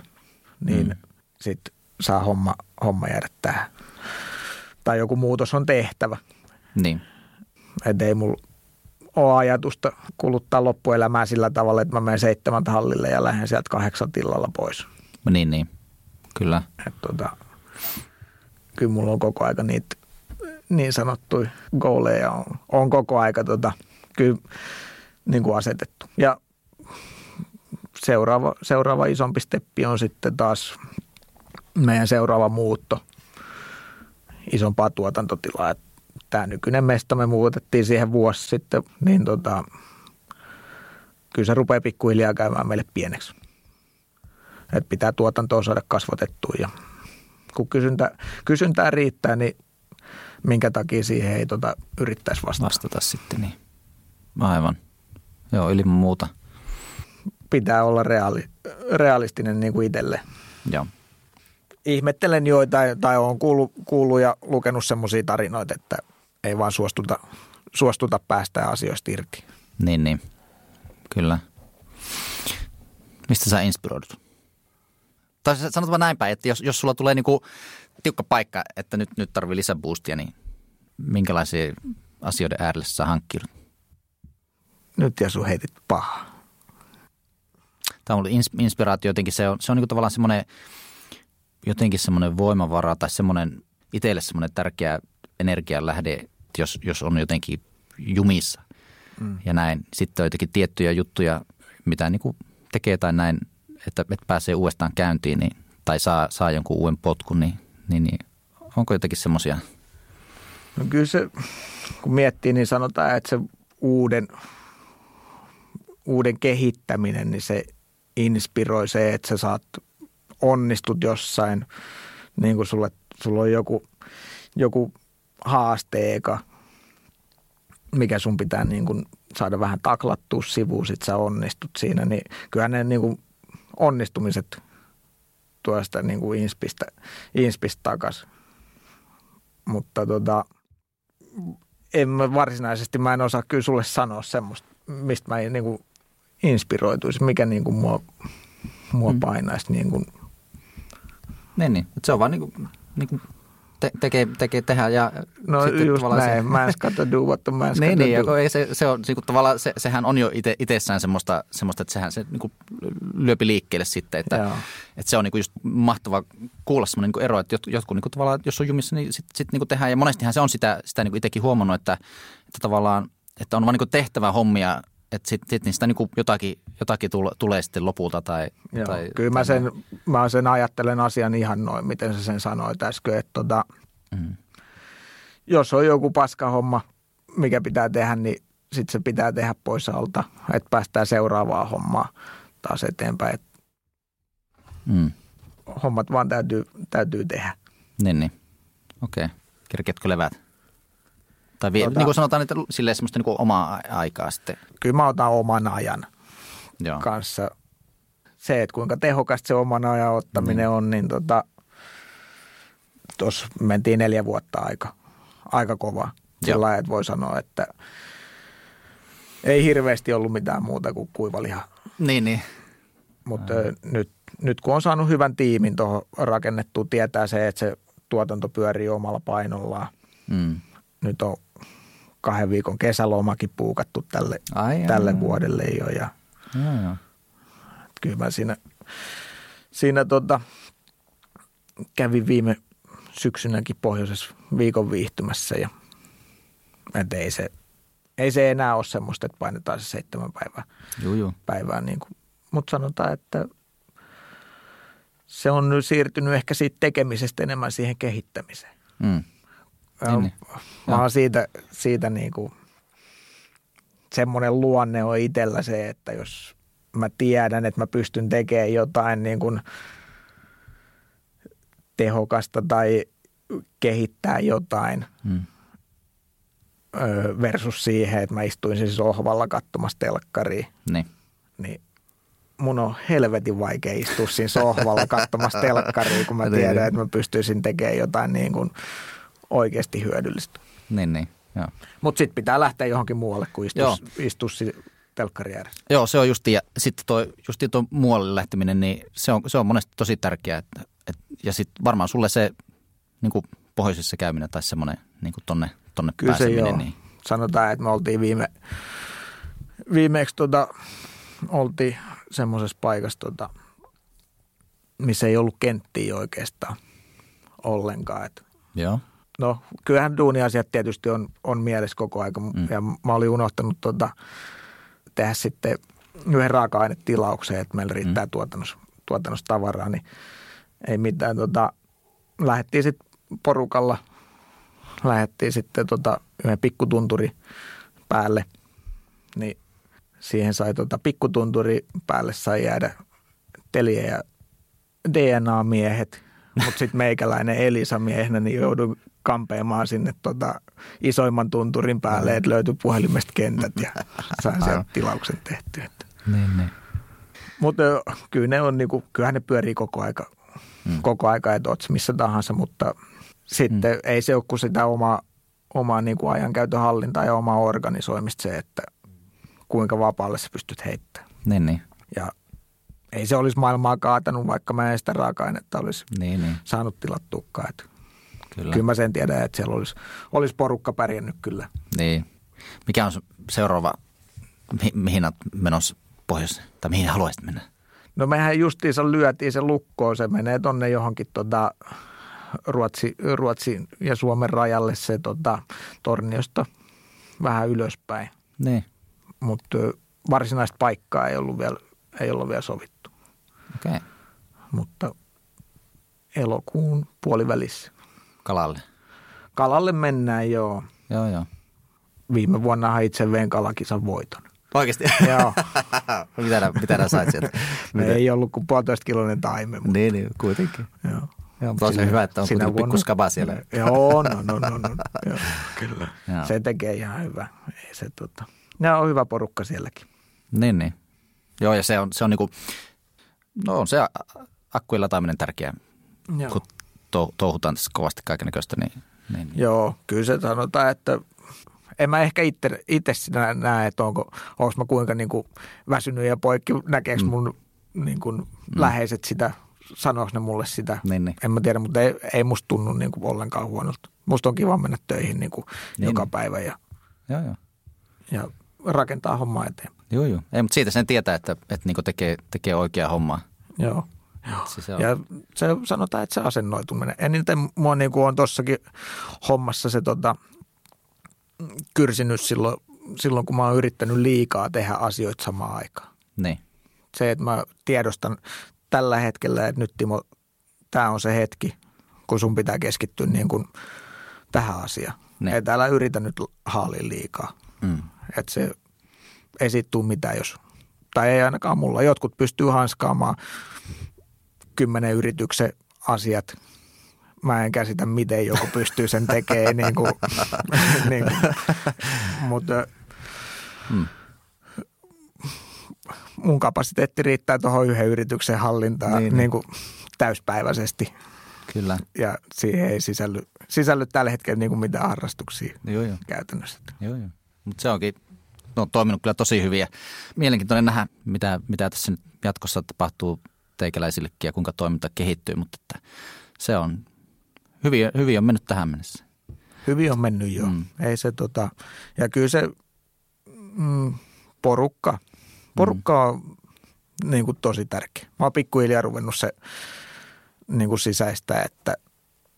niin mm. sitten saa homma, homma jäädä tähän. Tai joku muutos on tehtävä. Niin. Että ei mulla ole ajatusta kuluttaa loppuelämää sillä tavalla, että mä menen seitsemän hallille ja lähden sieltä kahdeksan tilalla pois. Niin, niin. Kyllä. Et tota, kyllä mulla on koko aika niitä niin sanottuja gooleja on, on koko aika tota, kyllä niin kuin asetettu. Ja seuraava, seuraava isompi steppi on sitten taas meidän seuraava muutto isompaa tuotantotilaa. Tämä nykyinen mesta me muutettiin siihen vuosi sitten, niin tota, kyllä se rupeaa pikkuhiljaa käymään meille pieneksi. Et pitää tuotantoa saada kasvatettua ja kun kysyntä, kysyntää riittää, niin minkä takia siihen ei tota yrittäisi vastata. Vastata sitten, niin. Aivan. Joo, ilman muuta. Pitää olla reaali, realistinen niin kuin itselle. Joo. Ihmettelen joitain, tai olen kuullut, kuullut ja lukenut semmoisia tarinoita, että ei vaan suostuta, suostuta päästä asioista irti. Niin, niin. Kyllä. Mistä sä inspiroidut? Tai sanot vaan näin päin, että jos, jos sulla tulee niinku tiukka paikka, että nyt, nyt tarvii lisäboostia, niin minkälaisia asioiden äärelle sä hankkiudut? Nyt ja sun heitit paha. Tämä on ollut inspiraatio jotenkin, se on, se on niin tavallaan semmoinen jotenkin semmoinen voimavara tai semmoinen itselle semmoinen tärkeä energianlähde, jos, jos on jotenkin jumissa mm. ja näin. Sitten on jotenkin tiettyjä juttuja, mitä niin kuin tekee tai näin, että, että pääsee uudestaan käyntiin niin, tai saa, saa jonkun uuden potkun, niin, niin, niin onko jotenkin semmoisia? No kyllä se, kun miettii, niin sanotaan, että se uuden, uuden kehittäminen, niin se inspiroi se, että sä saat onnistut jossain, niin kuin sulle, sulla on joku, joku haasteeka, mikä sun pitää niin kuin saada vähän taklattua sivuun, sit sä onnistut siinä, niin kyllä ne niin kuin onnistumiset tuo sitä niin kuin inspistä, inspistä takaisin. Mutta tota, en mä varsinaisesti, mä en osaa kyllä sulle sanoa semmoista, mistä mä niin kuin inspiroituisi, mikä niin kuin mua, mua mm. painaisi niin kuin. Niin, niin. se on vaan niin kuin, niin kuin te, tekee, tekee tehdä. Ja no sitten just näin, se, man's got do what the man's niin, niin, do. Ei, se, se on niin kuin, tavallaan, se, sehän on jo ite, itsessään semmoista, semmoista, että sehän se niin kuin, lyöpi liikkeelle sitten, että, että se on niin kuin just mahtava kuulla semmoinen niin ero, että jotkut niin kuin, tavallaan, jos on jumissa, niin sitten sit, niin kuin tehdään ja monestihan se on sitä, sitä niin kuin itsekin huomannut, että, että tavallaan, että on vaan niin tehtävä hommia että sitten sit niistä niin jotakin, jotakin tule, tulee sitten lopulta. Tai, Joo, tai, kyllä mä sen, mä sen ajattelen asian ihan noin, miten sä sen sanoit äsken, että tota, mm. jos on joku paskahomma, mikä pitää tehdä, niin sitten se pitää tehdä pois alta, että päästään seuraavaa hommaa taas eteenpäin. Mm. Hommat vaan täytyy, täytyy tehdä. Niin, niin. Okei. Okay. Kerketkö levät? Tai vie, tota, niin kuin sanotaan, että silleen semmoista niin omaa aikaa sitten. Kyllä mä otan oman ajan Joo. kanssa. Se, että kuinka tehokasta se oman ajan ottaminen mm. on, niin tota, tuossa mentiin neljä vuotta aika, aika kova. Sillä lailla, että voi sanoa, että ei hirveästi ollut mitään muuta kuin kuivaliha. Niin, niin. Mutta nyt, nyt kun on saanut hyvän tiimin tuohon rakennettua, tietää se, että se tuotanto pyörii omalla painollaan. Mm. Nyt on kahden viikon kesälomakin puukattu tälle, Ai, tälle jaa. vuodelle jo. Ja jaa, jaa. Kyllä mä siinä, siinä tota, kävin viime syksynäkin pohjoisessa viikon viihtymässä ja et ei se, ei se enää ole semmoista, että painetaan se seitsemän päivää. Juu, juu. päivää niin kuin. Mutta sanotaan, että se on nyt siirtynyt ehkä siitä tekemisestä enemmän siihen kehittämiseen. Mm. Niin, niin. Mä oon siitä, siitä niin kuin, semmoinen luonne on itsellä se, että jos mä tiedän, että mä pystyn tekemään jotain niin kuin tehokasta tai kehittää jotain hmm. versus siihen, että mä istuin sohvalla katsomassa telkkaria. Niin. niin mun on helvetin vaikea istua siinä sohvalla katsomassa telkkaria, kun mä niin, tiedän, niin. että mä pystyisin tekemään jotain niin kuin – oikeasti hyödyllistä. Niin, niin. Mutta sitten pitää lähteä johonkin muualle kuin istua, istua telkkari ääressä. Joo, se on justi, ja sitten tuo, justi tuo muualle lähteminen, niin se on, se on monesti tosi tärkeää. Että, et, ja sitten varmaan sulle se niin kuin pohjoisessa käyminen tai semmoinen niin kuin tonne, tonne Kyllä pääseminen. Se. Niin... Sanotaan, että me oltiin viime, viimeksi tota, oltiin semmoisessa paikassa, tota, missä ei ollut kenttiä oikeastaan ollenkaan. Et, Joo. No, kyllähän duuniasiat tietysti on, on mielessä koko aika. Mm. Ja mä olin unohtanut tota, tehdä sitten yhden raaka-ainetilauksen, että meillä riittää mm. tuotannossa, tuotannossa tavaraa, niin ei mitään. Tota, lähdettiin sitten porukalla, lähdettiin sitten tota, yhden pikkutunturi päälle, niin siihen sai tota, pikkutunturi päälle sai jäädä Telie ja DNA-miehet, mutta sitten meikäläinen Elisa miehenä, niin joudun kampeamaan sinne tota, isoimman tunturin päälle, että löytyi puhelimesta kentät ja sain sen tilauksen tehtyä. Niin, niin. Mutta kyllä ne on, niinku, kyllähän ne pyörii koko aika, mm. koko aika, että oot missä tahansa, mutta sitten mm. ei se ole kuin sitä omaa, omaa niinku ajankäytön hallintaa ja omaa organisoimista se, että kuinka vapaalle sä pystyt heittämään. Niin, niin. Ja ei se olisi maailmaa kaatanut, vaikka mä en sitä raaka-ainetta olisi niin, niin. saanut tilattuukaan. Kyllä. kyllä mä sen tiedän, että siellä olisi, olisi porukka pärjännyt kyllä. Niin. Mikä on seuraava, mi- mihin olet menossa pohjois, tai mihin haluaisit mennä? No mehän justiinsa lyötiin se lukkoon, se menee tonne johonkin tota Ruotsi, Ruotsin ja Suomen rajalle se tota, Torniosta vähän ylöspäin. Niin. Mutta varsinaista paikkaa ei ollut vielä, ei ollut vielä sovittu. Okay. Mutta elokuun puolivälissä. Kalalle? Kalalle mennään, joo. Joo, joo. Viime vuonna itse vein kalakisan voiton. Oikeasti? Joo. mitä, nää, mitä nää sait sieltä? Mitä? Ei ollut kuin puolitoista kiloinen taime. Mutta... Niin, niin, kuitenkin. Joo. Joo, mutta on hyvä, että on kuitenkin pikku skaba siellä. Joo, no, no, no, no. Joo, kyllä. Joo. Se tekee ihan hyvä. Ei se, tota... Ne on hyvä porukka sielläkin. Niin, niin. Joo, ja se on, se on niinku, no on se akkujen lataaminen tärkeä, Joo. kun touhutaan tässä kovasti kaikenlaista. Niin, niin. Joo, kyllä se sanotaan, että en mä ehkä itse, sinä näe, että onko, onko mä kuinka niin kuin väsynyt ja poikki, näkeekö mm. mun niin kuin mm. läheiset sitä, sanoiko ne mulle sitä. Niin, niin. En mä tiedä, mutta ei, ei musta tunnu niin kuin ollenkaan huonolta. Musta on kiva mennä töihin niin kuin niin. joka päivä ja, joo, joo. ja rakentaa hommaa eteen. Joo, joo. Ei, mutta siitä sen tietää, että, että niin tekee, tekee oikeaa hommaa. Joo. Joo. Se on. Ja se sanotaan, että se asennoituminen. Eniten mua niin kuin on tuossakin hommassa se tota, kyrsinyt silloin, silloin, kun mä oon yrittänyt liikaa tehdä asioita samaan aikaan. Niin. Se, että mä tiedostan tällä hetkellä, että nyt Timo, tämä on se hetki, kun sun pitää keskittyä niin kuin tähän asiaan. Niin. Että älä yritä nyt haalia liikaa. Mm. Että se ei siitä tule mitään, jos, tai ei ainakaan mulla. Jotkut pystyy hanskaamaan kymmenen yrityksen asiat. Mä en käsitä, miten joku pystyy sen tekemään, niin kuin, niin kuin. mutta hmm. mun kapasiteetti riittää tuohon yhden yrityksen hallintaan niin, niin. niin kuin täyspäiväisesti. Kyllä. Ja siihen ei sisälly, sisälly tällä hetkellä niin kuin mitään harrastuksia joo, joo. käytännössä. Joo, joo. Mutta se onkin on toiminut kyllä tosi hyviä. Mielenkiintoinen nähdä, mitä, mitä tässä nyt jatkossa tapahtuu teikäläisillekin ja kuinka toiminta kehittyy, mutta että se on, hyvin, hyvin on mennyt tähän mennessä. Hyvin on mennyt jo. Mm. Ei se tota, ja kyllä se mm, porukka, porukka mm. on niin kuin tosi tärkeä. Mä oon pikkuhiljaa ruvennut se niin kuin sisäistä, että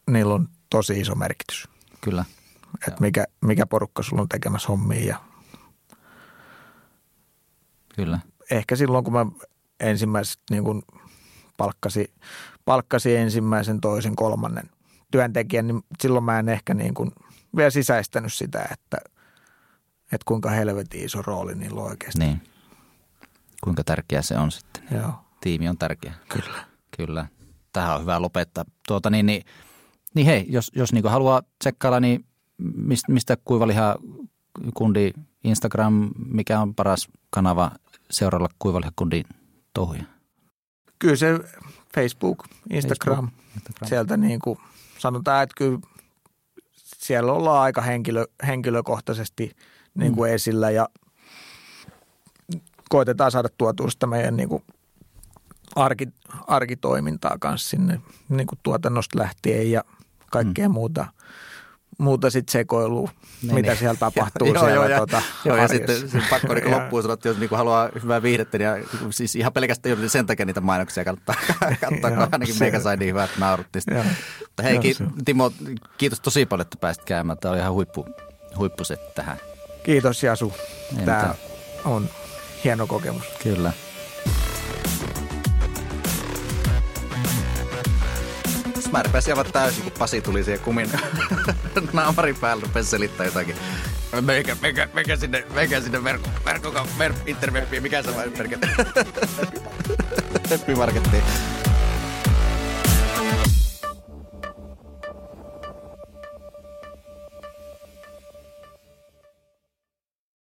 niillä on tosi iso merkitys. Kyllä. Että mikä, mikä porukka sulla on tekemässä hommia ja Kyllä. Ehkä silloin, kun mä ensimmäiset niin kuin palkkasi, palkkasi ensimmäisen, toisen, kolmannen työntekijän, niin silloin mä en ehkä niin kuin vielä sisäistänyt sitä, että, että kuinka helvetin iso rooli niillä on oikeasti. Niin. Kuinka tärkeä se on sitten. Joo. Tiimi on tärkeä. Kyllä. Kyllä. Tähän on hyvä lopettaa. Tuota, niin, niin, niin hei, jos, jos niin haluaa tsekkailla, niin mistä, kuivaliha kundi Instagram, mikä on paras kanava seuralla kuivalihakundi touhuja? Kyllä se Facebook, Instagram, Facebook, Instagram. sieltä niin kuin sanotaan, että kyllä siellä ollaan aika henkilö, henkilökohtaisesti niin kuin mm. esillä ja koitetaan saada tuotua sitä meidän niin kuin arki, arkitoimintaa kanssa sinne niin kuin tuotannosta lähtien ja kaikkea mm. muuta – muuta sitten sekoilua, niin, mitä niin. siellä tapahtuu joo, siellä joo, ja, tuota, joo, ja sitten se pakko niin loppuun sanoa, että jos niin haluaa hyvää viihdettä, niin siis ihan pelkästään sen takia niitä mainoksia kannattaa katsoa, kun ainakin se, meikä sai niin hyvät naurut Mutta hei, ki- Timo, kiitos tosi paljon, että pääsit käymään. Tämä oli ihan huippu, huippuset tähän. Kiitos Jasu. Tämä on hieno kokemus. Kyllä. Mä rupesin aivan täysin, kun Pasi tuli siihen kumin naamarin päälle, rupesi selittää jotakin. Meikä, meikä, meikä sinne, meikä sinne verkko, verkko, verkko, interwebbiin, mikä se vai merkit? Webbimarkettiin.